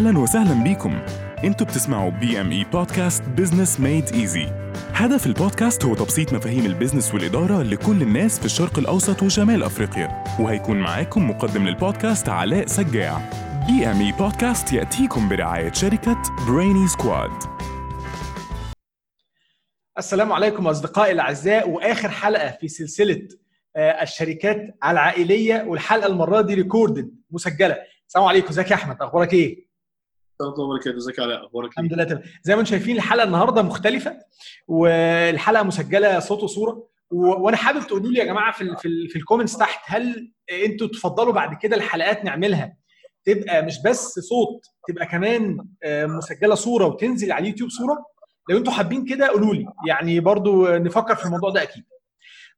أهلا وسهلا بيكم. إنتوا بتسمعوا بي ام اي podcast business made easy هدف البودكاست هو تبسيط مفاهيم ال business والإدارة لكل الناس في الشرق الأوسط وشمال أفريقيا وهيكون معاكم مقدم للبودكاست علاء سجاع. بي ام اي بودكاست يأتيكم برعاية شركة بريني سكواد السلام عليكم أصدقائي الأعزاء وآخر حلقة في سلسلة آه، الشركات العائلية والحلقة المرة دي recorded مسجلة. السلام عليكم إزيك يا أحمد؟ أخبارك إيه؟ الله وبركاته. ازيك علاء؟ أخبارك الحمد لله تمام. زي ما أنتم شايفين الحلقة النهارده مختلفة والحلقة مسجلة صوت وصورة. و- وأنا حابب تقولوا لي يا جماعة في ال في, ال في ال comments تحت هل أنتوا تفضلوا بعد كده الحلقات نعملها تبقى مش بس صوت تبقى كمان آه، مسجلة صورة وتنزل على اليوتيوب صورة؟ لو أنتوا حابين كده قولوا لي. يعني برضو نفكر في الموضوع ده أكيد.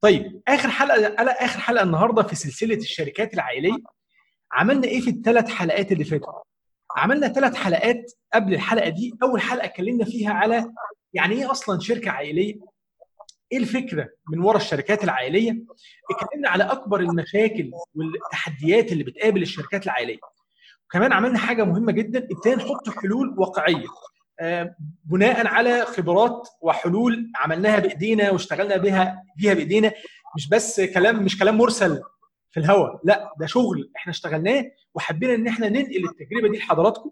طيب آخر حلقة أنا آخر حلقة النهارده في سلسلة الشركات العائلية. عملنا إيه في الثلاث حلقات اللي فاتوا؟ عملنا ثلاث حلقات قبل الحلقة دي أول حلقة اتكلمنا فيها على يعني إيه أصلا شركة عائلية؟ إيه الفكرة من وراء الشركات العائلية؟ اتكلمنا على أكبر المشاكل والتحديات اللي بتقابل الشركات العائلية. وكمان عملنا حاجة مهمة جدا ابتدينا نحط حلول واقعية. آه، بناء على خبرات وحلول عملناها بإيدينا واشتغلنا بها بيها بإيدينا. مش بس كلام مش كلام مرسل في الهواء لا ده شغل إحنا اشتغلناه وحبينا ان إحنا ننقل التجربة دي لحضراتكم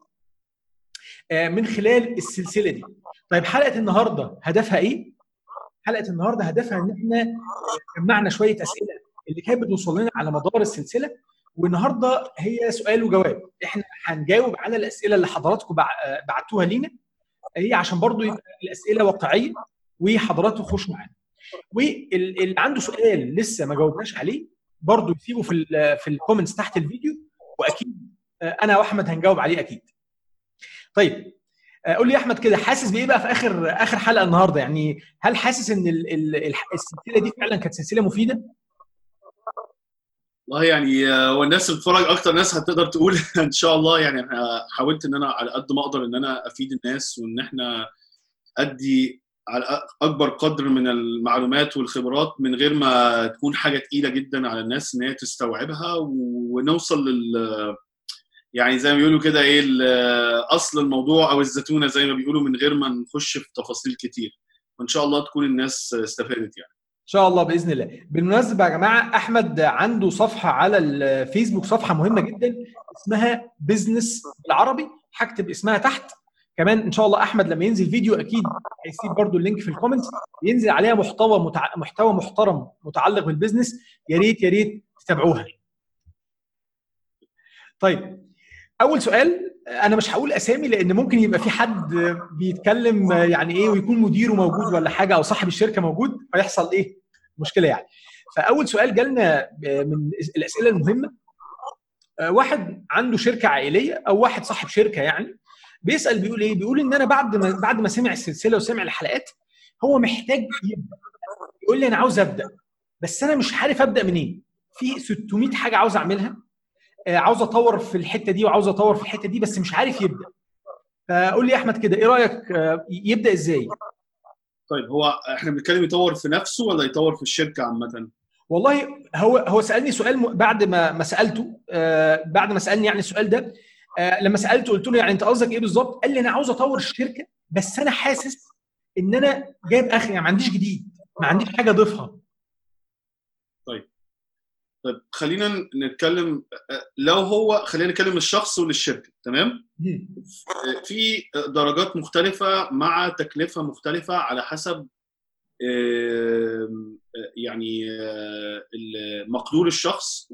آه، من خلال السلسلة دي. طيب حلقة النهارده هدفها إيه؟ حلقة النهارده هدفها ان إحنا جمعنا شوية أسئلة اللي كانت بتوصل لنا على مدار السلسلة والنهاردة هي سؤال وجواب. إحنا هنجاوب على الأسئلة اللي حضراتكم بع- بعتوها لينا. هي عشان برضو يبقى الأسئلة واقعية وحضراتكم تخشوا معانا. واللي عنده سؤال لسه ما جاوبناش عليه برضو يسيبه في في الكومنتس تحت الفيديو وأكيد آه، أنا وأحمد هنجاوب عليه أكيد. طيب آه، قول لي يا أحمد كده حاسس بإيه بقى في آخر آخر حلقة النهارده؟ يعني هل حاسس إن السلسلة دي فعلا كانت سلسلة مفيدة؟ والله يعني آه، والناس اللي بتتفرج أكتر ناس هتقدر تقول إن شاء الله. يعني أنا حاولت إن أنا على قد ما أقدر إن أنا أفيد الناس وإن إحنا أدي على أكبر قدر من المعلومات والخبرات من غير ما تكون حاجة تقيلة جدا على الناس إن هي تستوعبها ونوصل لل يعني زي ما بيقولوا كده إيه أصل الموضوع أو الزتونة زي ما بيقولوا من غير ما نخش في تفاصيل كتير. وإن شاء الله تكون الناس استفادت يعني. إن شاء الله بإذن الله. بالمناسبة يا جماعة أحمد عنده صفحة على الفيسبوك صفحة مهمة جدا اسمها بزنس بالعربي. هكتب اسمها تحت. كمان إن شاء الله أحمد لما ينزل فيديو أكيد هيسيب برضو ال link في ال comment ينزل عليها محتوى متع... محتوى محترم متعلق بال business يا ريت يا ريت تتابعوها. طيب أول سؤال أنا مش هقول أسامي لأن ممكن يبقى في حد بيتكلم يعني إيه ويكون مديره موجود ولا حاجة أو صاحب الشركة موجود فيحصل إيه؟ مشكلة يعني. فأول سؤال جالنا من الأسئلة المهمة. واحد عنده شركة عائلية أو واحد صاحب شركة يعني. بيسأل بيقول إيه؟ بيقول إن أنا بعد ما بعد ما سمع السلسلة وسمع الحلقات هو محتاج يبدأ. يقول لي أنا عاوز أبدأ بس أنا مش عارف أبدأ منين. في 600 حاجة عاوز أعملها. آه، عاوز أطور في الحتة دي وعاوز أطور في الحتة دي بس مش عارف يبدأ. فقول لي يا أحمد كده إيه رأيك؟ آه، يبدأ إزاي؟ طيب هو إحنا بنتكلم يطور في نفسه ولا يطور في الشركة عامة؟ والله هو هو سألني سؤال بعد ما ما سألته آه بعد ما سألني يعني السؤال ده آه لما سالته قلت له يعني أنت قصدك إيه بالظبط؟ قال لي أنا عاوز أطور الشركة بس أنا حاسس إن أنا جايب اخر يعني ما عنديش جديد ما عنديش حاجة أضيفها طيب خلينا نتكلم لو هو خلينا نتكلم الشخص وللشركة تمام؟ في درجات مختلفة مع تكلفة مختلفة على حسب يعني آه، مقدور الشخص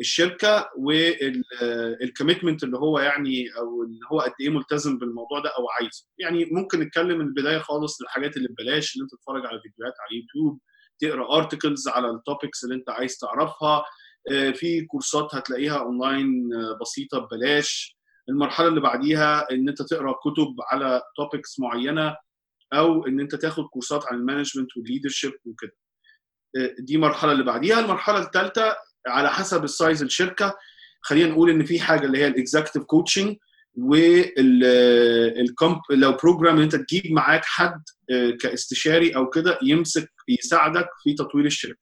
والشركة وال commitment اللي هو يعني أو اللي هو قد إيه ملتزم بالموضوع ده أو عايزه. يعني ممكن نتكلم من البداية خالص للحاجات اللي ببلاش اللي أنت تتفرج على فيديوهات على اليوتيوب تقرأ articles على ال topics اللي أنت عايز تعرفها. آه، في كورسات هتلاقيها اونلاين آه، بسيطة ببلاش. المرحلة اللي بعديها إن أنت تقرأ كتب على topics معينة أو إن أنت تاخد كورسات عن ال management وال leadership وكده. آه، دي المرحله اللي بعديها. المرحلة الثالثه على حسب ال size الشركة. خلينا نقول إن في حاجة اللي هي ال executive coaching وال كمب لو program إن أنت تجيب معاك حد آه، كاستشاري أو كده يمسك يساعدك في تطوير الشركة.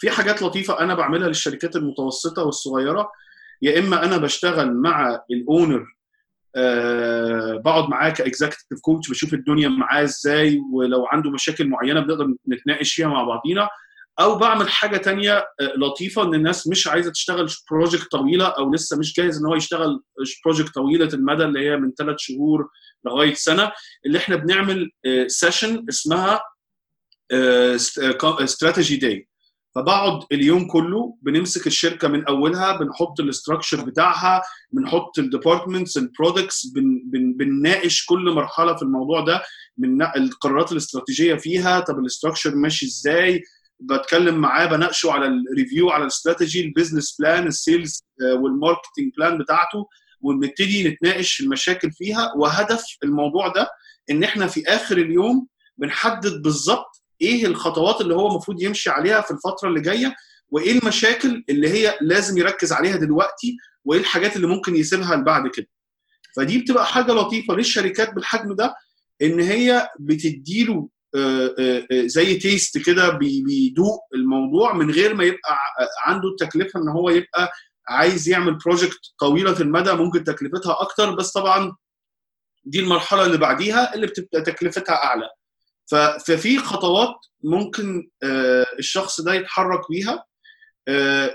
في حاجات لطيفة أنا بعملها للشركات المتوسطة والصغيرة. يا إما أنا بشتغل مع ال owner أه بقعد معاه ك executive coach بشوف الدنيا معاه إزاي ولو عنده مشاكل معينة بنقدر نتناقش فيها مع بعضينا. أو بعمل حاجة تانية لطيفة إن الناس مش عايزة تشتغل project طويلة أو لسه مش جاهز إن هو يشتغل project طويلة المدى اللي هي من ثلاث شهور لغاية سنة. اللي إحنا بنعمل session اسمها strategy day فبقعد اليوم كله بنمسك الشركة من أولها بنحط ال structure بتاعها بنحط ال departments ال products بن بنناقش كل مرحلة في الموضوع ده من القرارات الاستراتيجية فيها طب ال structure ماشي إزاي بتكلم معاه بناقشه على ال review على الاستراتيجي البيزنس بلان السيلز والماركتنج بلان بتاعته ونبتدي نتناقش المشاكل فيها. وهدف الموضوع ده إن إحنا في آخر اليوم بنحدد بالظبط إيه الخطوات اللي هو المفروض يمشي عليها في الفترة اللي جاية وإيه المشاكل اللي هي لازم يركز عليها دلوقتي وإيه الحاجات اللي ممكن يسيبها لبعد كده. فدي بتبقى حاجة لطيفة للشركات بالحجم ده إن هي بتديله زي taste كده بيدوق الموضوع من غير ما يبقى عنده التكلفة إن هو يبقى عايز يعمل project طويلة المدى ممكن تكلفتها أكتر بس طبعا دي المرحلة اللي بعديها اللي بتبقى تكلفتها أعلى. ففي خطوات ممكن الشخص ده يتحرك بيها.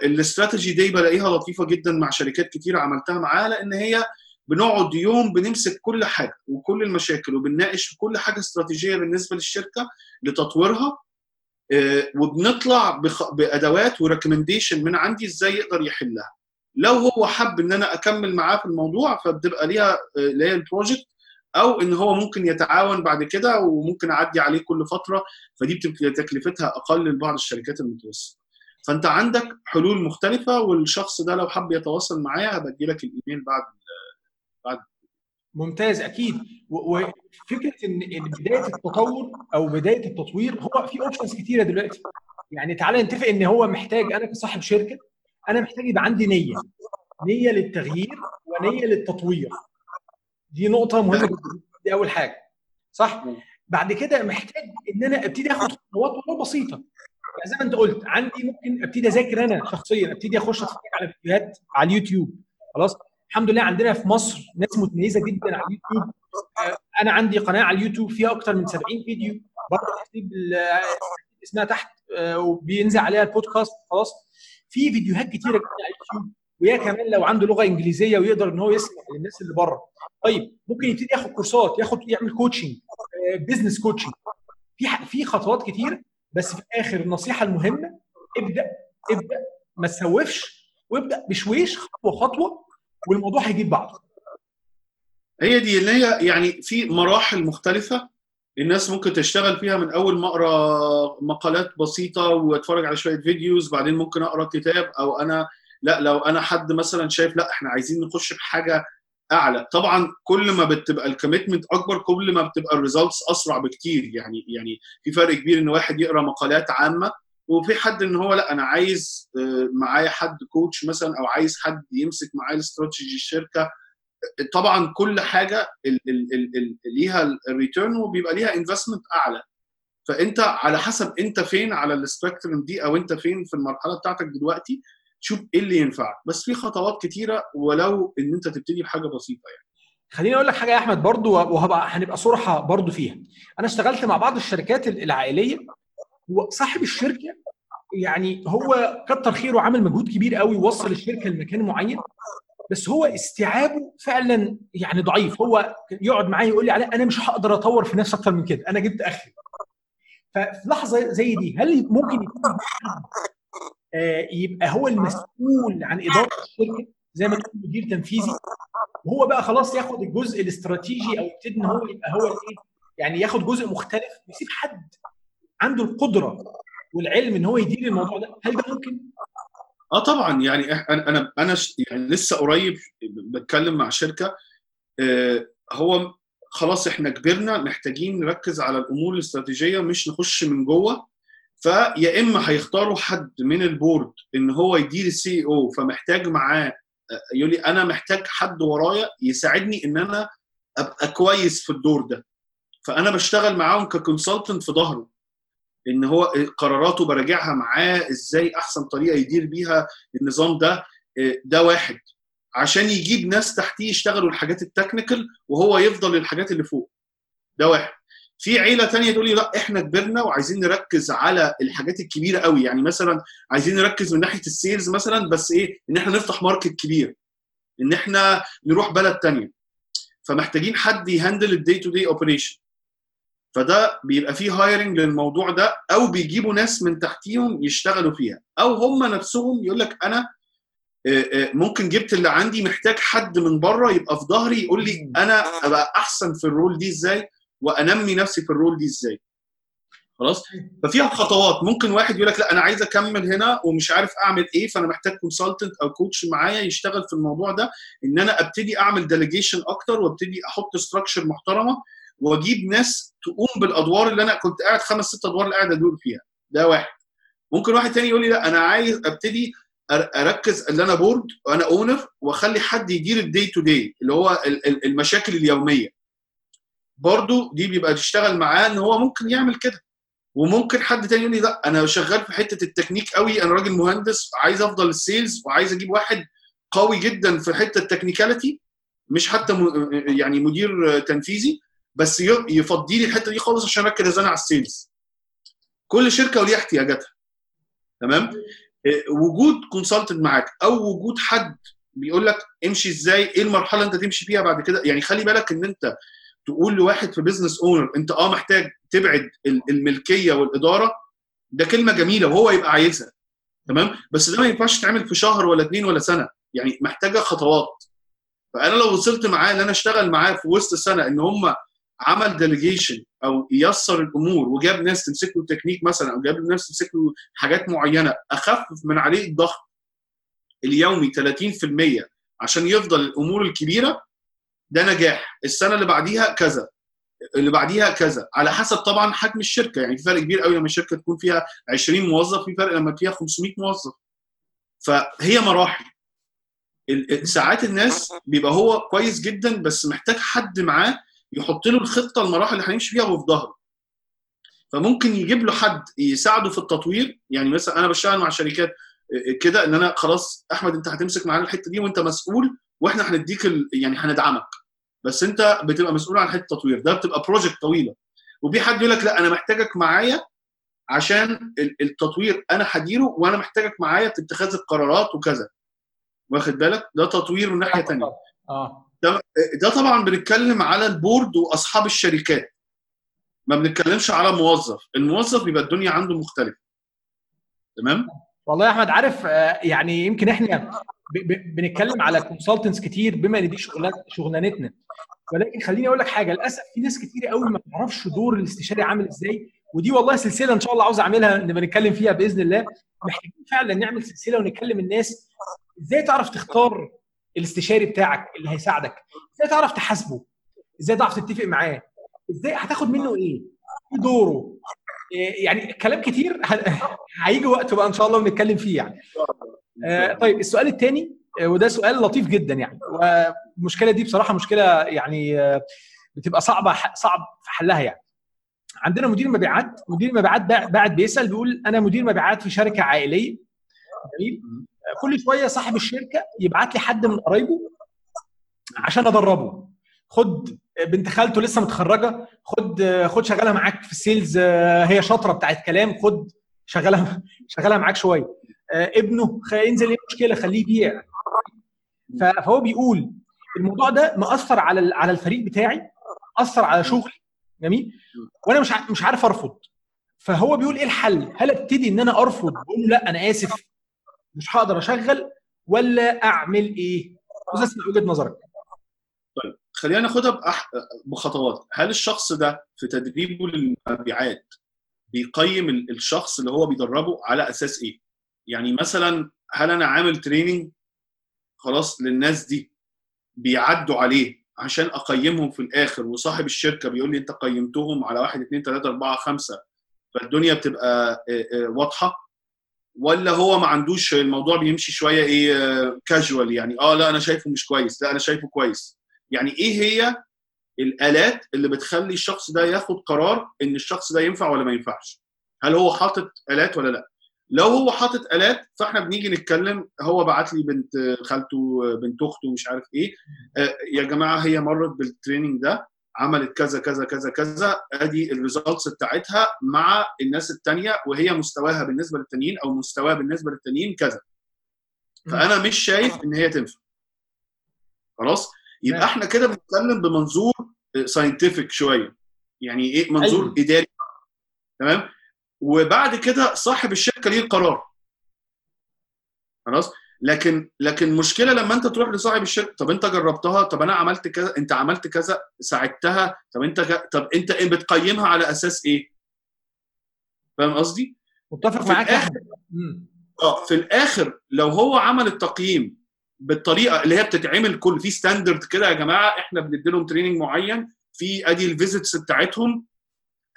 ال strategy day بلاقيها لطيفة جدا مع شركات كتير عملتها معاها لأن هي بنقعد يوم بنمسك كل حاجة وكل المشاكل وبنناقش كل حاجة استراتيجية بالنسبة للشركة لتطويرها وبنطلع بأدوات و recommendation من عندي إزاي يقدر يحلها. لو هو حب إن أنا أكمل معاه في الموضوع فبتبقى ليها اللي هي ال project أو إن هو ممكن يتعاون بعد كده وممكن أعدي عليه كل فترة فدي بتبقى تكلفتها أقل لبعض الشركات المتوسطة. فأنت عندك حلول مختلفة والشخص ده لو حب يتواصل معايا هبدي لك الإيميل بعد ممتاز أكيد. وفكره ان بداية التطور أو بداية التطوير هو في اوبشنز كتيرة دلوقتي. يعني تعالى نتفق إن هو محتاج أنا كصاحب شركة أنا محتاج يبقى عندي نية. نية للتغيير ونية للتطوير. دي نقطة مهمة جدا. دي أول حاجة. صح؟ بعد كده محتاج إن أنا أبتدي آخد خطوات ولو بسيطة. يعني زي ما أنت قلت عندي ممكن أبتدي أذاكر أنا شخصيا أبتدي أخش أتفرج على فيديوهات على اليوتيوب. خلاص؟ الحمد لله عندنا في مصر ناس متميزة جدا على اليوتيوب. أنا عندي قناة على اليوتيوب فيها أكتر من 70 فيديو. برضه اسمها تحت وبينزل عليها البودكاست. خلاص. في فيديوهات كتيرة جدا على اليوتيوب. ويا كمان لو عنده لغة إنجليزية ويقدر إن هو يسمع للناس اللي بره. طيب ممكن يبتدي ياخد كورسات ياخد يعمل coaching business coaching في في خطوات كتير بس في الآخر النصيحة المهمة ابدأ ابدأ ما تسوفش وابدأ بشويش خطوة خطوة. والموضوع هيجيب بعضه. هي دي اللي هي يعني في مراحل مختلفة الناس ممكن تشتغل فيها. من أول ما أقرأ مقالات بسيطة وأتفرج على شوية videos بعدين ممكن أقرأ كتاب أو أنا لا لو أنا حد مثلا شايف لا إحنا عايزين نخش بحاجه أعلى. طبعا كل ما بتبقى ال commitment أكبر كل ما بتبقى ال results أسرع بكتير. يعني يعني في فرق كبير إن واحد يقرأ مقالات عامة وفي حد إن هو لا أنا عايز معايا حد coach مثلا أو عايز حد يمسك معايا الاستراتيجي الشركة. طبعا كل حاجة ليها ال return وبيبقى ليها investment أعلى. فأنت على حسب أنت فين على ال spectrum دي أو أنت فين في المرحلة بتاعتك دلوقتي شوف إيه اللي ينفعك. بس في خطوات كتيرة ولو إن أنت تبتدي بحاجة بسيطة يعني. خليني أقول لك حاجة يا أحمد برضو وهبقى هنبقى صراحة برضو فيها. أنا اشتغلت مع بعض الشركات العائلية وصاحب الشركة يعني هو كتر خيره عمل مجهود كبير قوي وصل الشركة لمكان معين بس هو استيعابه فعلا يعني ضعيف. هو يقعد معايا يقول لي علاء أنا مش هقدر أطور في نفسي أكتر من كده أنا جبت آخري. ففي لحظة زي دي هل ممكن يكون يبقى هو المسؤول عن إدارة الشركة زي ما تقول مدير تنفيذي؟ وهو بقى خلاص ياخد الجزء الاستراتيجي أو يبتدي إن هو يبقى هو الإيه يعني ياخد جزء مختلف ويسيب حد عنده القدرة والعلم إن هو يدير الموضوع ده هل ده ممكن؟ آه طبعا يعني أنا أنا أنا يعني لسه قريب بتكلم مع شركة آه هو خلاص إحنا كبرنا محتاجين نركز على الأمور الاستراتيجية مش نخش من جوه فيا إما هيختاروا حد من ال board إن هو يدير ال CEO فمحتاج معاه يقول لي أنا محتاج حد ورايا يساعدني إن أنا أبقى كويس في الدور ده فأنا بشتغل معاهم ك consultant في ظهره إن هو قراراته براجعها معاه إزاي أحسن طريقة يدير بيها النظام ده ده واحد. عشان يجيب ناس تحتيه يشتغلوا الحاجات ال technical وهو يفضل الحاجات اللي فوق. ده واحد. في عيلة تانية تقول لي لا إحنا كبرنا وعايزين نركز على الحاجات الكبيرة قوي. يعني مثلا عايزين نركز من ناحية ال sales مثلا بس إيه؟ إن إحنا نفتح market كبير. إن إحنا نروح بلد تانية. فمحتاجين حد يهندل ال day to day operation فده بيبقى فيه hiring للموضوع ده أو بيجيبوا ناس من تحتيهم يشتغلوا فيها. أو هم نفسهم يقول لك أنا آه، آه، ممكن جبت اللي عندي محتاج حد من بره يبقى في ظهري يقول لي أنا أبقى أحسن في ال role دي إزاي وأنمي نفسي في ال role دي إزاي. خلاص؟ ففيها خطوات. ممكن واحد يقول لك لا أنا عايز أكمل هنا ومش عارف أعمل إيه فأنا محتاج consultant أو coach معايا يشتغل في الموضوع ده إن أنا أبتدي أعمل delegation أكتر وأبتدي أحط structure محترمة واجيب ناس تقوم بالادوار اللي أنا كنت قاعد خمس ست ادوار اللي قاعد ادور فيها. ده واحد. ممكن واحد تاني يقول لي لا أنا عايز أبتدي أركز إن أنا board وأنا owner وأخلي حد يدير ال day to day اللي هو ال- ال- المشاكل اليومية. برضو دي بيبقى تشتغل معاه إن هو ممكن يعمل كده. وممكن حد تاني يقول لي لا أنا شغال في حتة التكنيك قوي أنا راجل مهندس عايز أفضل ال sales وعايز أجيب واحد قوي جدا في حتة ال technicality مش حتى يعني مدير تنفيذي. بس يفضي لي الحتة دي خالص عشان أركز أنا على ال sales. كل شركة وليها احتياجاتها. تمام؟ إيه، وجود consultant معاك أو وجود حد بيقول لك امشي إزاي إيه المرحلة أنت تمشي فيها بعد كده؟ يعني خلي بالك إن أنت تقول لواحد في business owner أنت آه محتاج تبعد ال- الملكية والإدارة؟ ده كلمة جميلة وهو يبقى عايزها. تمام؟ بس ده ما ينفعش تعمل في شهر ولا اتنين ولا سنة. يعني محتاجة خطوات. فأنا لو وصلت معاه إن أنا أشتغل معاه في وسط سنة إن هم عمل delegation أو يسر الأمور وجاب ناس تمسك له تكنيك مثلا أو جاب ناس تمسك له حاجات معينة اخفف من عليه الضغط اليومي 30% عشان يفضل الأمور الكبيرة ده نجاح. السنة اللي بعديها كذا اللي بعديها كذا. على حسب طبعا حجم الشركة يعني في فرق كبير قوي لما الشركة تكون فيها 20 موظف في فرق لما فيها 500 موظف. فهي مراحل. ساعات الناس بيبقى هو كويس جدا بس محتاج حد معاه يحط له الخطة المراحل اللي هنمشي فيها وفي ظهره. فممكن يجيب له حد يساعده في التطوير يعني مثلا أنا بشتغل مع شركات كده إن أنا خلاص أحمد أنت هتمسك معانا الحتة دي وأنت مسؤول وإحنا هنديك ال... يعني هندعمك. بس أنت بتبقى مسؤول عن حتة التطوير. ده بتبقى بروجكت طويلة. وفي حد يقول لك لا أنا محتاجك معايا عشان ال- التطوير أنا هديره وأنا محتاجك معايا في اتخاذ القرارات وكذا. واخد بالك؟ ده تطوير من ناحية ثانية آه. ده, ده طبعا بنتكلم على ال board وأصحاب الشركات. ما بنتكلمش على موظف. الموظف بيبقى الدنيا عنده مختلفة. تمام؟ والله يا أحمد عارف آه، يعني يمكن إحنا بنتكلم على consultants كتير بما إن دي شغلان- شغلانتنا. ولكن خليني أقول لك حاجة. للأسف في ناس كتير قوي ما تعرفش دور الاستشاري عامل إزاي. ودي والله سلسلة إن شاء الله عاوز أعملها نبقى نتكلم فيها بإذن الله. محتاجين فعلا نعمل سلسلة ونكلم الناس. إزاي تعرف تختار الاستشاري بتاعك اللي هيساعدك. إزاي تعرف تحاسبه؟ إزاي تعرف تتفق معاه؟ إزاي هتاخد منه إيه؟ إيه دوره. يعني كلام كتير هيجي وقت بقى إن شاء الله ونتكلم فيه يعني. آه، طيب السؤال الثاني وده سؤال لطيف جدا يعني. والمشكلة دي بصراحة مشكلة يعني آه، بتبقى صعبة صعب في حلها يعني. عندنا مدير مبيعات مدير مبيعات بع- بعد بيسأل بيقول أنا مدير مبيعات في شركة عائلية. جميل. آه، كل شوية صاحب الشركة يبعت لي حد من قرايبه عشان أدربه. خد بنت خالته لسه متخرجة. خد خد شغلها معاك في السيلز آه، هي شاطرة بتاعت كلام. خد شغلها شغلها معاك شوية. آه، ابنه ينزل إيه مشكله خليه يبيع. فهو بيقول الموضوع ده مأثر على على الفريق بتاعي اثر على شغلي. جميل؟ وأنا مش مش عارف أرفض. فهو بيقول إيه الحل؟ هل أبتدي إن أنا أرفض؟ واقول له لأ أنا آسف. مش هقدر أشغل ولا أعمل إيه؟ عاوز أسمع وجهة نظرك. خلينا ناخدها. بخطوات. هل الشخص ده في تدريبه للمبيعات بيقيم ال- الشخص اللي هو بيدربه على أساس إيه؟ يعني مثلا هل أنا عامل تريننج خلاص للناس دي بيعدوا عليه عشان أقيمهم في الآخر وصاحب الشركة بيقول لي أنت قيمتهم على واحد اثنين ثلاثة أربعة خمسة فالدنيا بتبقى واضحة؟ ولا هو ما عندوش الموضوع بيمشي شوية إيه كاجوال يعني آه لا أنا شايفه مش كويس لا أنا شايفه كويس. يعني إيه هي الآليات اللي بتخلي الشخص ده ياخد قرار إن الشخص ده ينفع ولا ما ينفعش؟ هل هو حاطط آليات ولا لا؟ لو هو حاطط آليات فإحنا بنيجي نتكلم هو بعت لي بنت خالته بنت أخته مش عارف إيه. آه، يا جماعة هي مرت بال training ده. عملت كذا كذا كذا كذا أدي ال results بتاعتها مع الناس التانية وهي مستواها بالنسبة للتانيين أو مستواها بالنسبة للتانيين كذا. فأنا مش شايف إن هي تنفع. خلاص؟ يبقى. إحنا كده بنتكلم بمنظور ساينتفك شوية. يعني إيه؟ منظور أيوة. إداري. تمام؟ وبعد كده صاحب الشركة ليه القرار. خلاص؟ لكن لكن مشكلة لما أنت تروح لصاحب الشركة طب أنت جربتها؟ طب أنا عملت كذا أنت عملت كذا ساعدتها طب أنت ك... طب أنت إيه بتقيمها على أساس إيه؟ فاهم قصدي؟ متفق في معاك الآخر-. آه في الآخر لو هو عمل التقييم بالطريقة اللي هي بتتعمل كل في standard كده يا جماعة إحنا بندي لهم training معين في أدي ال visits بتاعتهم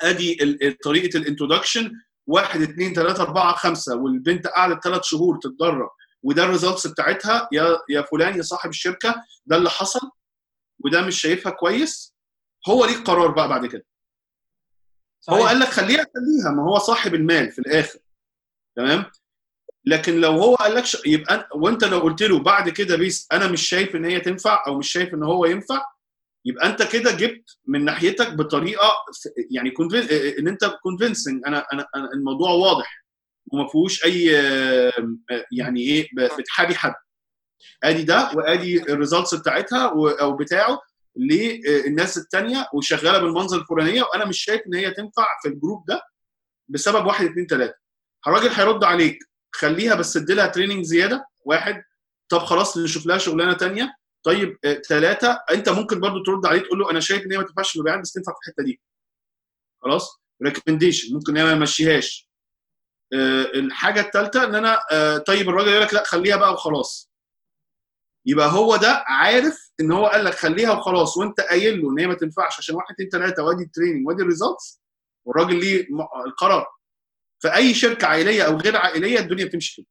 أدي طريقة ال introduction واحد اثنين ثلاثة أربعة خمسة والبنت قعدت ثلاث شهور تتدرب. وده ال results بتاعتها يا يا فلان يا صاحب الشركة ده اللي حصل وده مش شايفها كويس. هو ليه القرار بقى بعد كده؟ هو صحيح. قال لك خليها خليها ما هو صاحب المال في الآخر. تمام؟ لكن لو هو قال لك ش... يبقى وأنت لو قلت له بعد كده بص أنا مش شايف إن هي تنفع أو مش شايف إن هو ينفع يبقى أنت كده جبت من ناحيتك بطريقة يعني convin... إن أنت convincing أنا أنا الموضوع واضح. وما فيهوش أي آه، آه، يعني إيه بتحابي حد. آدي ده وآدي ال results بتاعتها أو بتاعه للناس التانية وشغالة بالمنظر الفلانية وأنا مش شايف إن هي تنفع في ال group ده بسبب واحد اثنين ثلاثة الراجل هيرد عليك. خليها بس ادي لها training زيادة. واحد طب خلاص نشوف لها شغلانة تانية. طيب ثلاثة أنت ممكن برضو ترد عليه تقول له أنا شايف إن هي ما تنفعش في المبيعات بس تنفع في الحتة دي. خلاص؟ recommendation ممكن هي ما يمشيهاش. آه، الحاجة الثالثه إن أنا آه، طيب الراجل يقول لك لا خليها بقى وخلاص. يبقى هو ده عارف إن هو قال لك خليها وخلاص وأنت قايل له إن هي ما تنفعش عشان واحد اثنين ثلاثة وادي ال training وادي ال results والراجل ليه القرار. في اي شركة عائلية أو غير عائلية الدنيا بتمشي كده.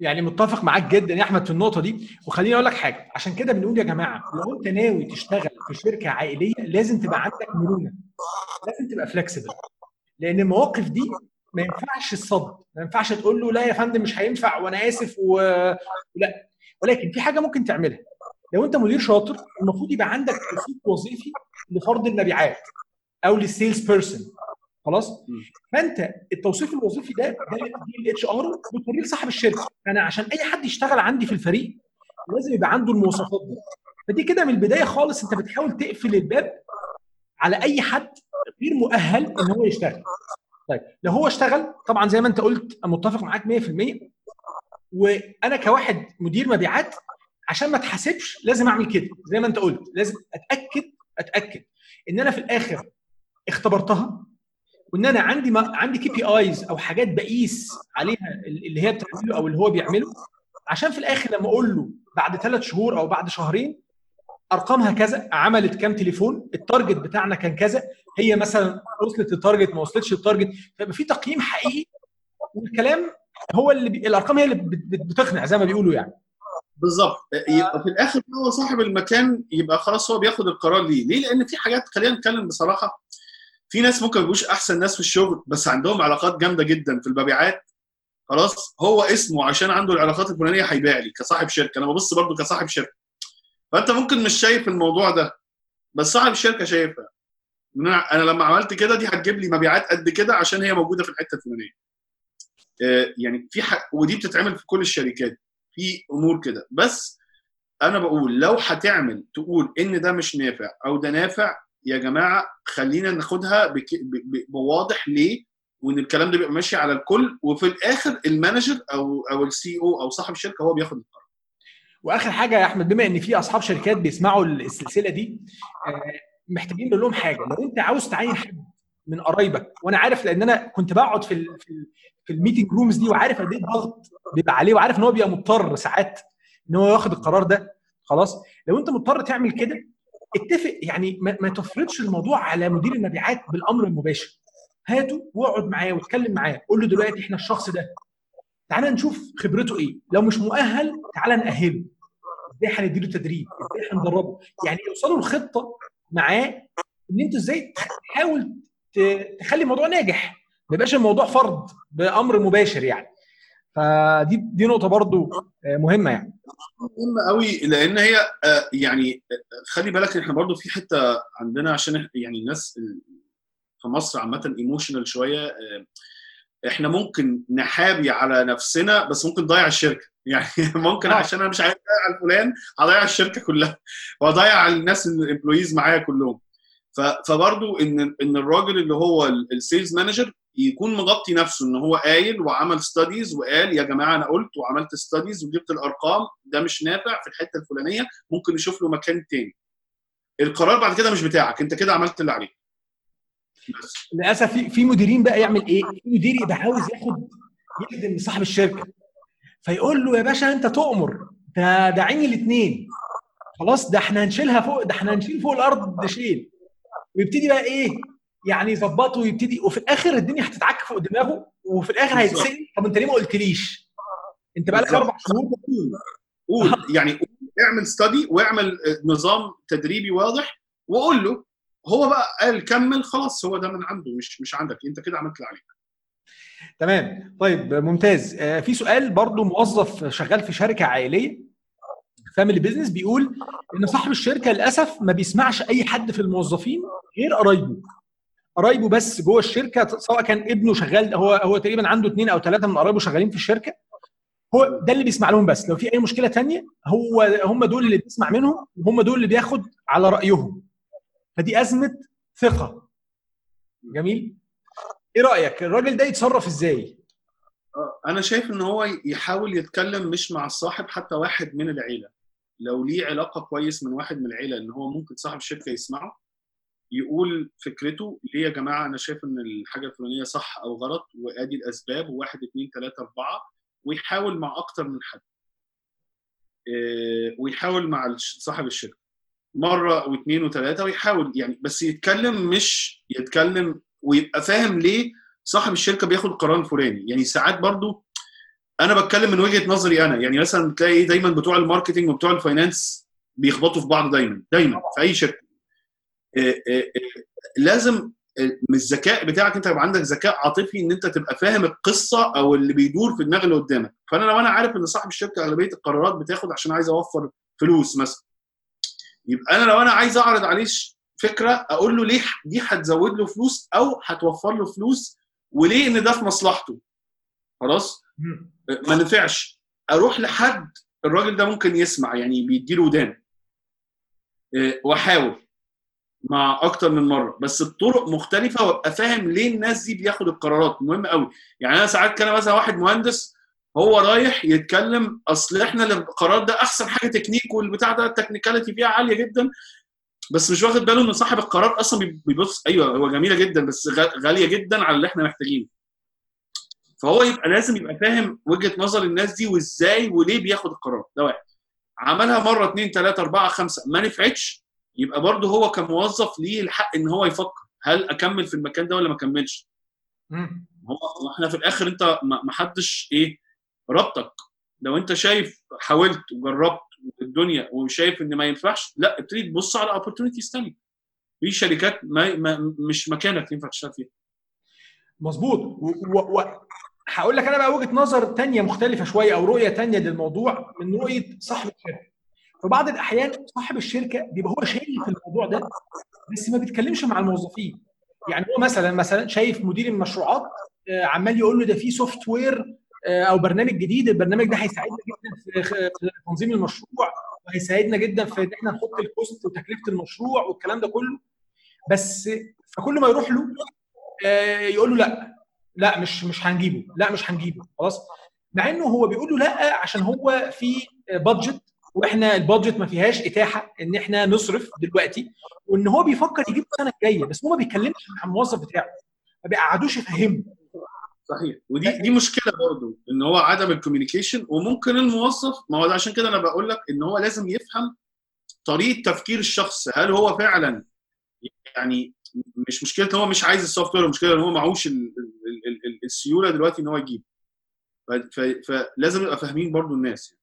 يعني متفق معاك جدا يا أحمد في النقطة دي. وخليني أقول لك حاجة عشان كده بنقول يا جماعة لو أنت ناوي تشتغل في شركة عائلية لازم تبقى عندك مرونة. لازم تبقى flexible لأن المواقف دي ما ينفعش الصد ما ينفعش تقول له لا يا فندم مش هينفع وأنا آسف و... لا ولكن في حاجة ممكن تعملها. لو انت مدير شاطر المفروض يبقى عندك توثيق وظيفي لفرد المبيعات أو لل sales person خلاص؟ فانت التوصيف الوظيفي ده ده ال HR بتوريه لصاحب الشركة. أنا عشان أي حد يشتغل عندي في الفريق لازم يبقى عنده المواصفات دي. فدي كده من البداية خالص. انت بتحاول تقفل الباب على أي حد غير مؤهل إن هو يشتغل. طيب لو هو اشتغل طبعا زي ما أنت قلت متفق معاك 100% وأنا كواحد مدير مبيعات عشان ما اتحاسبش لازم أعمل كده. زي ما أنت قلت لازم أتأكد أتأكد إن أنا في الآخر اختبرتها وإن أنا عندي ما عندي KPIs أو حاجات بقيس عليها اللي هي بتعمله أو اللي هو بيعمله عشان في الآخر لما أقول له بعد ثلاث شهور أو بعد شهرين أرقامها كذا عملت كام تليفون ال target بتاعنا كان كذا هي مثلا وصلت لل target ما وصلتش لل target فيبقى في تقييم حقيقي والكلام هو اللي بي... الأرقام هي اللي بت- بت- بتقنع زي ما بيقولوا يعني. بالظبط. يبقى في الآخر هو صاحب المكان يبقى خلاص هو بياخد القرار ليه. ليه؟ لأن في حاجات خلينا نتكلم بصراحة في ناس ممكن يبقوش أحسن ناس في الشغل بس عندهم علاقات جامدة جدا في المبيعات. خلاص هو اسمه عشان عنده العلاقات الفلانية هيبيع لي كصاحب شركة. أنا ببص برضو كصاحب شركة. فأنت ممكن مش شايف الموضوع ده بس صاحب الشركة شايفها. أنا لما عملت كده دي هتجيب لي مبيعات قد كده عشان هي موجودة في الحتة الفلانية. آه، يعني في حق ودي بتتعمل في كل الشركات. في أمور كده. بس أنا بقول لو هتعمل تقول إن ده مش نافع أو ده نافع يا جماعة خلينا ناخدها. بواضح ليه؟ وإن الكلام ده بيبقى ماشي على الكل وفي الآخر ال manager أو أو ال C أو أو صاحب الشركة هو بياخد القرار. واخر حاجة يا احمد بما ان في اصحاب شركات بيسمعوا السلسله دي آه، محتاجين نقول لهم حاجة. لو انت عاوز تعين حد من قرايبك وأنا عارف لأن أنا كنت بقعد في في, في ال meeting rooms دي وعارف قد إيه الضغط بيبقى عليه وعارف إن هو بيبقى مضطر ساعات إن هو ياخد القرار ده. خلاص؟ لو أنت مضطر تعمل كده اتفق يعني ما, ما تفرضش الموضوع على مدير المبيعات بالأمر المباشر. هاته واقعد معاه واتكلم معاه قول له دلوقتي إحنا الشخص ده تعالى نشوف خبرته إيه. لو مش مؤهل تعالى نأهله. إزاي هنديله تدريب؟ إزاي هندربه؟ يعني يوصلوا الخطة معاه إن أنتوا إزاي تحاول تخلي الموضوع ناجح. ما يبقاش الموضوع فرض بأمر مباشر يعني. فدي دي نقطة برضو آه، مهمة يعني. مهمة قوي لأن هي آه، يعني آه، خلي بالك إحنا برضو في حتة عندنا عشان يعني الناس في مصر عامة emotional شوية إحنا ممكن نحابي على نفسنا بس ممكن نضيع الشركة. يعني ممكن عشان أنا مش عايز أضيع الفلان هضيع الشركة كلها. وهضيع الناس ال employees معايا كلهم. فبرضو إن إن الراجل اللي هو ال sales manager يكون مغطي نفسه إن هو قايل وعمل studies وقال يا جماعة أنا قلت وعملت studies وجبت الأرقام ده مش نافع في الحتة الفلانية ممكن نشوف له مكان تاني. القرار بعد كده مش بتاعك أنت كده عملت اللي عليك. للأسف في في مديرين بقى يعمل إيه؟ في مدير يبقى عاوز ياخد يخدم صاحب الشركة. فيقول له يا باشا أنت تؤمر. ده ده عيني الاثنين خلاص ده إحنا هنشيلها فوق ده إحنا هنشيل فوق الأرض ده شيل. ويبتدي بقى إيه؟ يعني يظبطه ويبتدي وفي الآخر الدنيا هتتعك فوق دماغه وفي الآخر هيتسأل. طب أنت ليه ما قلتليش؟ أنت بقى لك أربع شهور قول. يعني اعمل study واعمل نظام تدريبي واضح وقول له هو بقى قال كمل خلاص هو ده من عنده مش مش عندك انت كده عملت اللي عليك. تمام. طيب ممتاز. آه، في سؤال برضو موظف شغال في شركة عائلية family business بيقول إن صاحب الشركة للأسف ما بيسمعش أي حد في الموظفين غير قرايبه. قرايبه بس جوه الشركة سواء كان ابنه شغال هو هو تقريبا عنده اثنين أو ثلاثة من قرايبه شغالين في الشركة. هو ده اللي بيسمع لهم بس. لو في أي مشكلة ثانية هو هم دول اللي بيسمع منهم وهم دول اللي بياخد على رأيهم. فدي أزمة ثقة. جميل؟ إيه رأيك؟ الراجل ده يتصرف إزاي؟ آه، أنا شايف إن هو يحاول يتكلم مش مع الصاحب حتى واحد من العيلة. لو ليه علاقة كويس من واحد من العيلة إن هو ممكن صاحب الشركة يسمعه يقول فكرته ليه يا جماعة أنا شايف إن الحاجة الفلانية صح أو غلط وأدي الأسباب وواحد اثنين ثلاثة أربعة ويحاول مع أكتر من حد. آه، ويحاول مع صاحب الشركة. مرة واثنين وثلاثه ويحاول يعني بس يتكلم مش يتكلم ويبقى فاهم ليه صاحب الشركة بياخد القرار الفلاني. يعني ساعات برضو أنا بتكلم من وجهة نظري أنا. يعني مثلا تلاقي دايما بتوع ال marketing وبتوع ال finance بيخبطوا في بعض دايما دايما في أي شركة. آه، آه، آه، لازم من الذكاء بتاعك أنت يبقى عندك ذكاء عاطفي إن أنت تبقى فاهم القصة أو اللي بيدور في دماغ اللي قدامك. فأنا لو أنا عارف إن صاحب الشركة أغلبية القرارات بتاخد عشان عايز أوفر فلوس مثلا يبقى أنا لو أنا عايز أعرض عليه فكرة أقول له ليه دي هتزود له فلوس أو هتوفر له فلوس وليه إن ده في مصلحته؟ خلاص؟ ما نفعش. أروح لحد الراجل ده ممكن يسمع يعني بيدي له ودان. آه، وأحاول. مع أكتر من مرة. بس بطرق مختلفة وأبقى فاهم ليه الناس دي بياخد القرارات. مهم قوي يعني أنا ساعات كان مثلا واحد مهندس هو رايح يتكلم أصل إحنا القرار ده أحسن حاجة تكنيك والبتاع ده ال technicality فيها عالية جدا بس مش واخد باله ان صاحب القرار أصلا بيبص أيوه هو جميلة جدا بس غالية جدا على اللي إحنا محتاجينه. فهو يبقى لازم يبقى فاهم وجهة نظر الناس دي وإزاي وليه بياخد القرار. ده واحد. عملها مرة اثنين ثلاثة أربعة خمسة ما نفعتش يبقى برضه هو كموظف ليه الحق إن هو يفكر. هل أكمل في المكان ده ولا ما أكملش؟ هو إحنا في الآخر أنت ما حدش إيه ربطك. لو انت شايف حاولت وجربت الدنيا وشايف إن ما ينفعش لا ابتدي تبص على اوبورتونيتيز ثانية في شركات ما, مش مكانك ينفع تشتغل فيها. مظبوط. هقول لك أنا بقى وجهة نظر ثانية مختلفة شوية أو رؤية ثانية للموضوع من رؤية صاحب الشركة. في بعض الأحيان صاحب الشركة بيبقى هو شايف الموضوع ده بس ما بيتكلمش مع الموظفين. يعني هو مثلا مثلا شايف مدير المشروعات آه، عمال يقول له ده في software أو برنامج جديد. البرنامج ده هيساعدنا جدا في تنظيم المشروع وهيساعدنا جدا في إن إحنا نحط ال cost وتكلفة المشروع والكلام ده كله. بس فكل ما يروح له آه، يقول له لأ لأ مش مش هنجيبه لأ مش هنجيبه خلاص. مع إنه هو بيقول له لأ عشان هو في budget وإحنا ال budget ما فيهاش إتاحة إن إحنا نصرف دلوقتي وإن هو بيفكر يجيب السنة الجاية. بس هو ما بيتكلمش مع الموظف بتاعه ما بيقعدوش يفهمه صحيح ودي دي مشكلة برضه إن هو عدم ال communication وممكن الموظف ما هو عشان كده أنا بقول لك إن هو لازم يفهم طريقة تفكير الشخص هل هو فعلا يعني مش مشكلة إن هو مش عايز ال software المشكلة إن هو معهوش السيولة دلوقتي إن هو يجيب فلازم نبقى فاهمين برضو الناس يعني.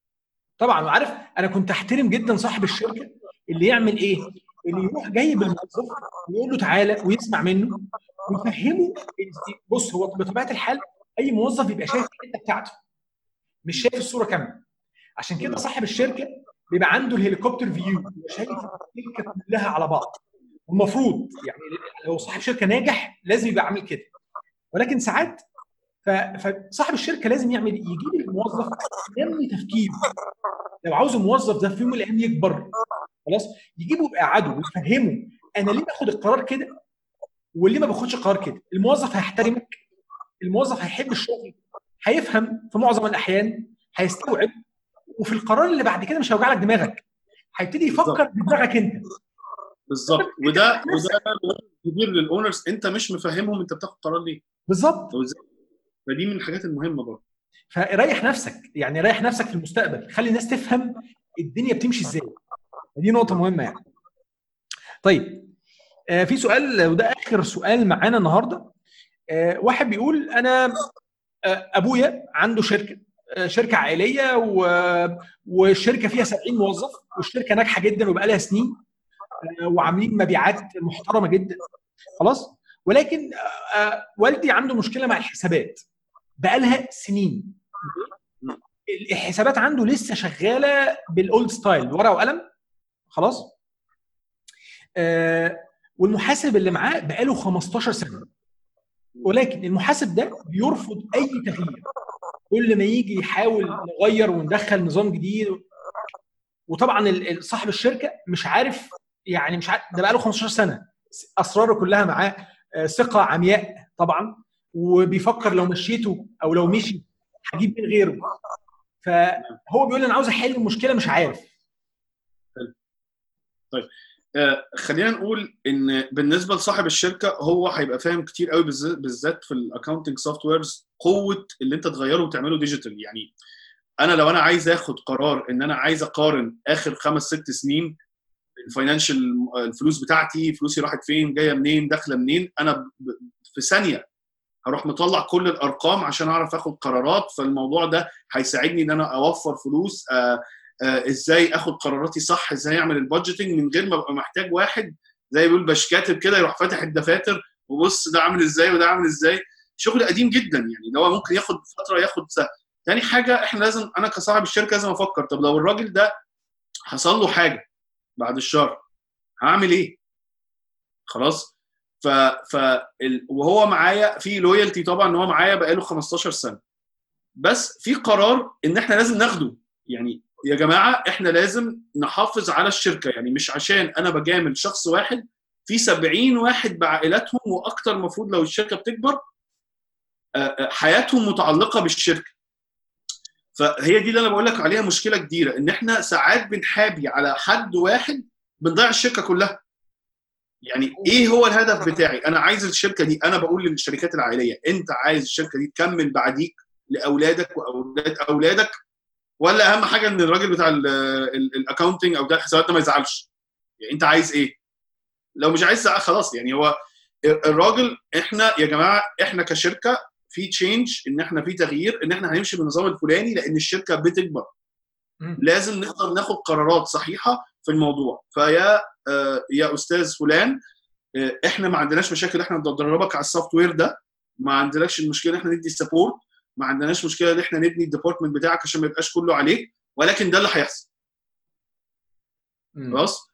طبعا وعارف أنا كنت أحترم جدا صاحب الشركة اللي يعمل إيه؟ اللي يروح جايب الموظف ويقول له تعالى ويسمع منه ويفهمه بص هو بطبيعة الحال أي موظف بيبقى شايف الحتة بتاعته مش شايف الصورة كاملة. عشان كده صاحب الشركة بيبقى عنده الهليكوبتر فيو شايف الشركة كلها على بعض. المفروض يعني لو صاحب شركة ناجح لازم يبقى عامل كده. ولكن ساعات فصاحب الشركة لازم يعمل يجيب الموظف ينمي تفكيره لو عاوز الموظف ده في يوم من الأيام يكبر خلاص يجيبه بقعده ويفهمه. أنا ليه باخد القرار كده؟ وليه ما باخدش قرار كده؟ الموظف هيحترمك الموظف هيحب الشغل هيفهم في معظم الأحيان هيستوعب وفي القرار اللي بعد كده مش هيوجع لك دماغك. هيبتدي يفكر بدماغك انت. بالظبط. وده وده كبير للاونرز انت مش مفهمهم انت بتاخد قرار ليه؟ بالظبط. فدي من الحاجات المهمة برضه. فريح نفسك. يعني ريح نفسك في المستقبل. خلي الناس تفهم الدنيا بتمشي إزاي. دي نقطة مهمة يعني. طيب في سؤال وده آخر سؤال معانا النهارده. آه واحد بيقول أنا آه أبويا عنده شركة آه شركة عائلية. والشركة فيها 70 موظف والشركة ناجحة جدا وبقى لها سنين آه وعاملين مبيعات محترمة جدا. خلاص؟ ولكن آه والدي عنده مشكلة مع الحسابات. بقى لها سنين. الحسابات عنده لسه شغالة بالاولد ستايل ورقة وقلم. خلاص؟ آه والمحاسب اللي معاه بقاله 15 سنة. ولكن المحاسب ده بيرفض أي تغيير. كل ما يجي يحاول نغير وندخل نظام جديد وطبعا صاحب الشركة مش عارف يعني مش عارف ده بقاله 15 سنة. أسراره كلها معاه ثقة عمياء طبعا وبيفكر لو مشيته أو لو مشي هجيب مين غيره. فهو بيقول أنا عاوز أحل المشكلة مش عارف. طيب آه خلينا نقول إن بالنسبة لصاحب الشركة هو هيبقى فاهم كتير قوي بالذات في ال accounting softwares قوة اللي أنت تغيره وتعمله digital يعني أنا لو أنا عايز آخد قرار إن أنا عايز أقارن آخر خمس ست سنين ال financial الفلوس بتاعتي فلوسي راحت فين جاية منين داخلة منين أنا في ثانية هروح مطلع كل الأرقام عشان أعرف آخد قرارات فالموضوع ده هيساعدني إن أنا أوفر فلوس آآ إزاي آخد قراراتي صح؟ إزاي أعمل ال budgeting من غير ما أبقى محتاج واحد زي بيقول باش كاتب كده يروح فاتح الدفاتر وبص ده عامل إزاي وده عامل إزاي؟ شغل قديم جدا يعني اللي هو ممكن ياخد فترة ياخد سنه تاني حاجة إحنا لازم أنا كصاحب الشركة لازم أفكر طب لو الراجل ده حصل له حاجة بعد الشر هعمل إيه؟ خلاص؟ ف ف. وهو معايا في لويالتي طبعا إن هو معايا بقاله 15 سنة بس في قرار إن إحنا لازم ناخده يعني يا جماعة إحنا لازم نحافظ على الشركة. يعني مش عشان أنا بجامل شخص واحد في 70 واحد بعائلاتهم وأكتر المفروض لو الشركة بتكبر حياتهم متعلقة بالشركة. فهي دي اللي أنا بقول لك عليها مشكلة كبيرة إن إحنا ساعات بنحابي على حد واحد بنضيع الشركة كلها. يعني إيه هو الهدف بتاعي؟ أنا عايز الشركة دي. أنا بقول للشركات العائلية أنت عايز الشركة دي تكمل بعديك لأولادك وأولاد أولادك ولا اهم حاجة ان الراجل بتاع الاكونتنج أو بتاع الحسابات ده ما يزعلش. يعني انت عايز إيه؟ لو مش عايز خلاص. يعني هو الراجل إحنا يا جماعة إحنا كشركة في change ان إحنا في تغيير ان إحنا هنمشي بالنظام الفلاني لأن الشركة بتكبر. لازم نقدر ناخد قرارات صحيحة في الموضوع. فيا آه يا أستاذ فلان آه إحنا ما عندناش مشاكل إحنا ندربك على ال software ده. ما عندناش المشكلة إحنا ندي support ما عندناش مشكلة إن إحنا نبني ال department بتاعك عشان ما يبقاش كله عليك ولكن ده اللي هيحصل. خلاص؟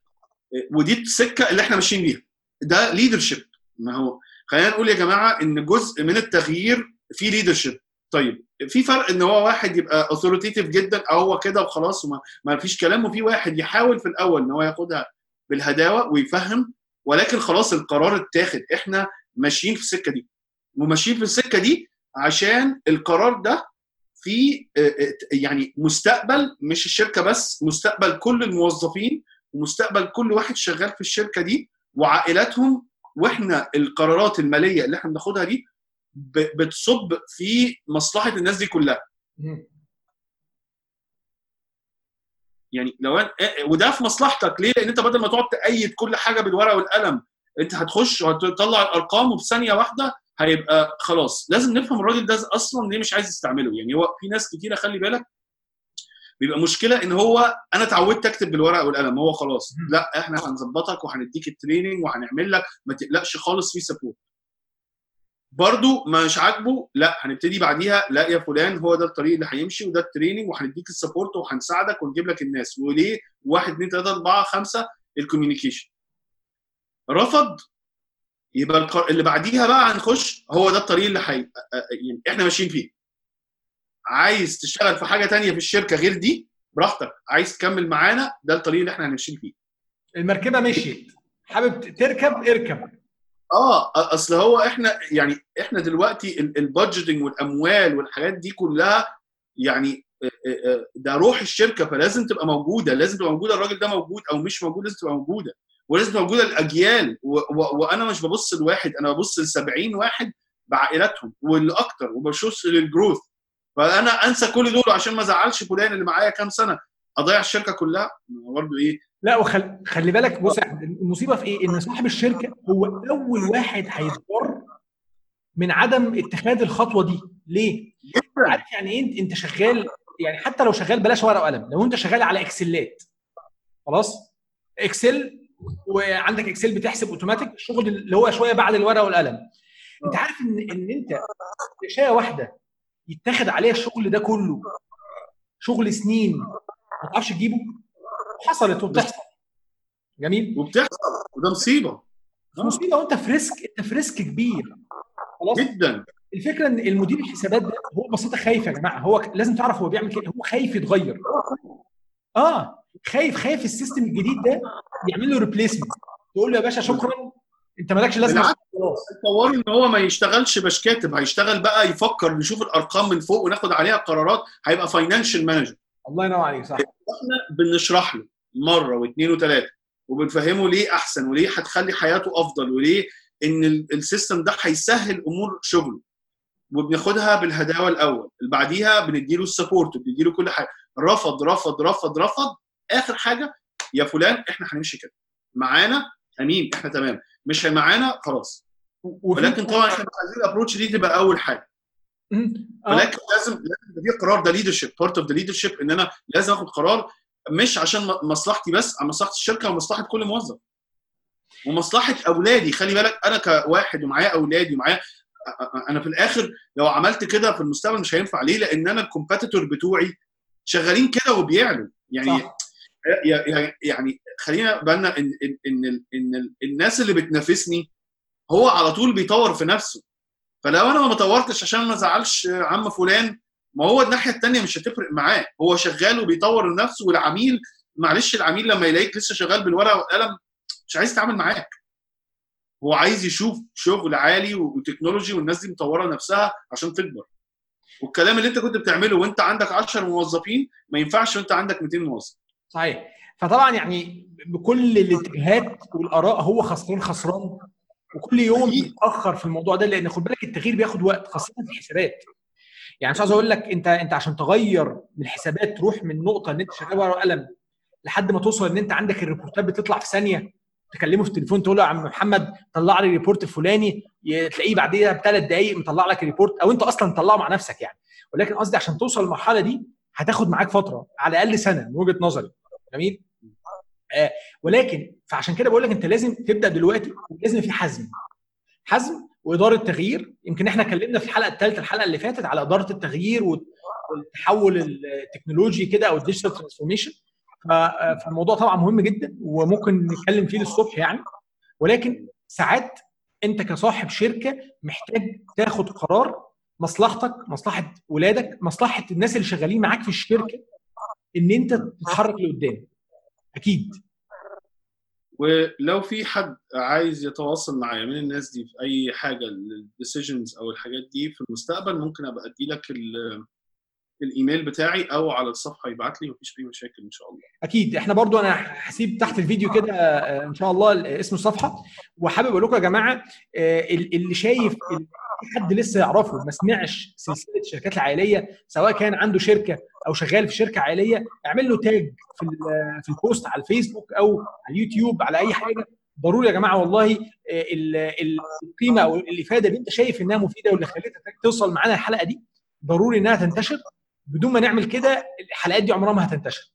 ودي السكة اللي إحنا ماشيين بيها. ده leadership ما هو خلينا نقول يا جماعة إن جزء من التغيير في leadership طيب في فرق إن هو واحد يبقى authoritative جدا أو هو كده وخلاص وما ما فيش كلام وفي واحد يحاول في الأول إن هو ياخدها بالهداوة ويفهم ولكن خلاص القرار اتاخد. إحنا ماشيين في السكة دي. وماشيين في السكة دي عشان القرار ده في يعني مستقبل مش الشركة بس مستقبل كل الموظفين ومستقبل كل واحد شغال في الشركة دي وعائلاتهم وإحنا القرارات المالية اللي إحنا بناخدها دي بتصب في مصلحة الناس دي كلها. يعني لو أن... وده في مصلحتك. ليه؟ لأن أنت بدل ما تقعد تأيد كل حاجة بالورقة والقلم أنت هتخش وهتطلع الأرقام وفي ثانية واحدة هيبقى خلاص. لازم نفهم الراجل ده أصلا ليه مش عايز يستعمله. يعني هو في ناس كتيرة خلي بالك بيبقى مشكلة إن هو أنا اتعودت أكتب بالورقة والقلم هو خلاص. لأ إحنا هنظبطك وهنديك ال training وهنعمل لك ما تقلقش خالص في support برضو مش عاجبه لأ هنبتدي بعديها لأ يا فلان هو ده الطريق اللي هيمشي وده ال training وهنديك ال support وهنساعدك ونجيب لك الناس. وليه؟ واحد اثنين ثلاثة أربعة خمسة ال communication رفض يبقى القر... اللي بعديها بقى هنخش هو ده الطريق اللي حي... يعني إحنا ماشيين فيه. عايز تشتغل في حاجة تانية في الشركة غير دي براحتك. عايز تكمل معانا ده الطريق اللي إحنا هنمشي فيه. المركبة مشيت. حابب تركب اركب. آه أصل هو إحنا يعني إحنا دلوقتي البادجيتنج والأموال والحاجات دي كلها يعني ده روح الشركة فلازم تبقى موجودة. لازم تبقى موجودة الراجل ده موجود أو مش موجود لازم تبقى موجودة. ولازم تبقى موجودة الأجيال. و... و... وأنا مش ببص لواحد أنا ببص ل 70 واحد بعائلاتهم واللي أكتر وبشوف للجروث فأنا أنسى كل دول عشان ما ازعلش فلان اللي معايا كام سنة. أضيع الشركة كلها؟ برضه إيه؟ لا وخلي وخل... بالك بص المصيبة في إيه؟ إن صاحب الشركة هو أول واحد هيتضر من عدم اتخاذ الخطوة دي، ليه؟ عارف يعني إيه؟ أنت شغال يعني حتى لو شغال بلاش ورقة وقلم، لو أنت شغال على إكسلات خلاص؟ Excel وعندك Excel بتحسب اوتوماتيك الشغل اللي هو شوية بعد الورقة والقلم. انت عارف ان إن أنت شاية واحدة يتاخد عليها الشغل ده كله. شغل سنين. ما تعرفش تجيبه؟ حصلت وبتحصل. جميل؟ وبتحصل. وده مصيبة. مصيبة. وأنت في risk أنت في risk كبير. خلاص؟ جدا. الفكرة إن المدير الحسابات ده هو بسيطة خايف يا جماعة. هو لازم تعرف هو بيعمل كده. هو خايف يتغير. آه. خايف خايف ال system الجديد ده يعمل له replacement تقول له يا باشا شكرا انت مالكش لازمة. خلاص تصوروا ان هو ما يشتغلش باش كاتب هيشتغل بقى يفكر نشوف الأرقام من فوق وناخد عليها قرارات هيبقى financial manager الله ينور عليك صح. إحنا بنشرح له مرة واثنين وثلاثة وبنفهمه ليه أحسن وليه هتخلي حياته أفضل وليه إن ال system ده هيسهل أمور شغله. وبناخدها بالهداوة الأول اللي بعديها بنديله ال support وبنديله كل حاجة. رفض رفض رفض رفض آخر حاجة يا فلان إحنا هنمشي كده. معانا؟ أمين إحنا تمام. مش معانا؟ خلاص. ولكن طبعا إحنا عايزين ال approach دي تبقى أول حاجة. ولكن لازم لازم في قرار ده leadership part of the leadership إن أنا لازم آخد قرار مش عشان مصلحتي بس عن مصلحة الشركة ومصلحه كل موظف. ومصلحة أولادي خلي بالك أنا كواحد ومعايا أولادي ومعايا أنا في الآخر لو عملت كده في المستقبل مش هينفع. ليه؟ لأن أنا ال competitor بتوعي شغالين كده وبيعلوا. يعني صح. يعني خلينا بالنا ان ان إن, إن الناس اللي بتنافسني هو على طول بيطور في نفسه. فلو أنا ما طورتش عشان ما أزعلش عم فلان ما هو الناحية الثانية مش هتفرق معاه. هو شغال وبيطور نفسه والعميل معلش العميل لما يلاقيك لسه شغال بالورقة والقلم مش عايز يتعامل معاك. هو عايز يشوف شغل عالي وتكنولوجي والناس دي مطورة نفسها عشان تكبر. والكلام اللي أنت كنت بتعمله وأنت عندك 10 موظفين ما ينفعش وأنت عندك 200 موظف. صحيح. فطبعا يعني بكل الاتجاهات والآراء هو خسران خسران. وكل يوم بيتأخر في الموضوع ده لأن خد بالك التغيير بياخد وقت خاصة في الحسابات. يعني مش عايز أقول لك أنت أنت عشان تغير من الحسابات تروح من نقطة إن أنت شغال ورقه وقلم لحد ما توصل إن أنت عندك ال report ات بتطلع في ثانية تكلمه في التليفون تقول له يا عم محمد طلع لي ال report الفلاني تلاقيه بعديها بثلاث دقائق مطلع لك ال report أو أنت أصلا تطلعه مع نفسك يعني. ولكن قصدي عشان توصل للمرحلة دي هتاخد معاك فترة على الأقل سنة من وجهة نظري. جميل؟ آه ولكن فعشان كده بقول لك أنت لازم تبدأ دلوقتي ولازم في حزم. حزم وإدارة تغيير يمكن إحنا اتكلمنا في الحلقة الثالثه الحلقة اللي فاتت على إدارة التغيير والتحول التكنولوجي كده أو ال digital transformation. فالموضوع طبعا مهم جدا وممكن نتكلم فيه للصبح يعني. ولكن ساعات أنت كصاحب شركة محتاج تاخد قرار مصلحتك مصلحة ولادك مصلحة الناس اللي شغالين معاك في الشركة إن أنت تتحرك لقدام. أكيد. ولو في حد عايز يتواصل معايا من الناس دي في أي حاجة الديسيجنز أو الحاجات دي في المستقبل ممكن أبقى أدي لك الإيميل بتاعي أو على الصفحة يبعت لي مفيش أي مشاكل إن شاء الله. أكيد. إحنا برضو أنا هسيب تحت الفيديو كده إن شاء الله اسم الصفحة. وحابب أقول لكم يا جماعة اللي شايف حد لسه يعرفه ما سمعش سلسلة الشركات العائلية سواء كان عنده شركة أو شغال في شركة عائلية اعمل له tag في في ال post على الفيسبوك أو على اليوتيوب على أي حاجة. ضروري يا جماعة والله القيمة أو الافاده اللي أنت شايف إنها مفيدة واللي خلتك توصل معانا الحلقة دي ضروري إنها تنتشر. بدون ما نعمل كده الحلقات دي عمرها ما هتنتشر.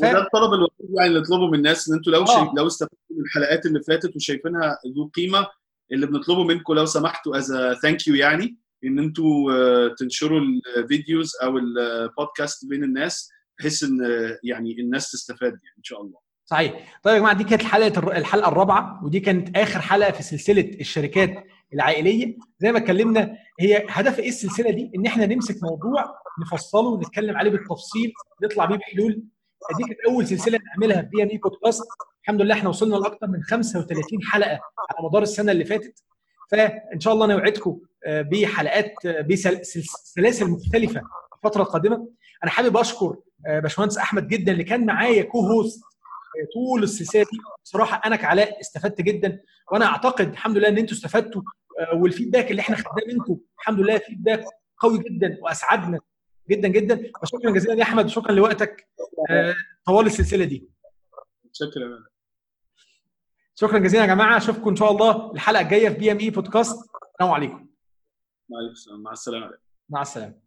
ف... وده الطلب الوحيد يعني اللي نطلبه من الناس إن أنتوا لو آه. شايف لو استفدتوا من الحلقات اللي فاتت وشايفينها ذو قيمة اللي بنطلبه منكم لو سمحتوا as thank you يعني إن أنتوا آه، تنشروا ال videos أو البودكاست بين الناس بحيث إن آه، يعني الناس تستفاد يعني إن شاء الله. صحيح. طيب يا جماعة دي كانت الحلقة الحلقة الرابعة ودي كانت آخر حلقة في سلسلة الشركات العائلية. زي ما اتكلمنا هي هدف إيه السلسلة دي؟ إن إحنا نمسك موضوع نفصله ونتكلم عليه بالتفصيل نطلع بيه بحلول دي كانت أول سلسلة نعملها في بي ام اي بودكاست. الحمد لله إحنا وصلنا لاكثر من 35 حلقة على مدار السنة اللي فاتت. فإن شاء الله نوعدكم آه، بحلقات آه، بسلاسل مختلفة الفترة القادمة. أنا حابب أشكر آه، باشمهندس أحمد جدا اللي كان معايا co-host طول السلسلة دي. بصراحة أنا كعلاء استفدت جدا وأنا أعتقد الحمد لله إن أنتم استفدتوا وال feedback اللي إحنا خدناه منكم الحمد لله feedback قوي جدا وأسعدنا. جدا جدا. فشكرا جزيلا يا أحمد وشكرا لوقتك. آه، طوال السلسلة دي. شكرا. شكرا جزيلا يا جماعة. أشوفكم إن شاء الله الحلقة الجاية في بي ام اي بودكاست السلام عليكم. مع السلامة. مع السلامة.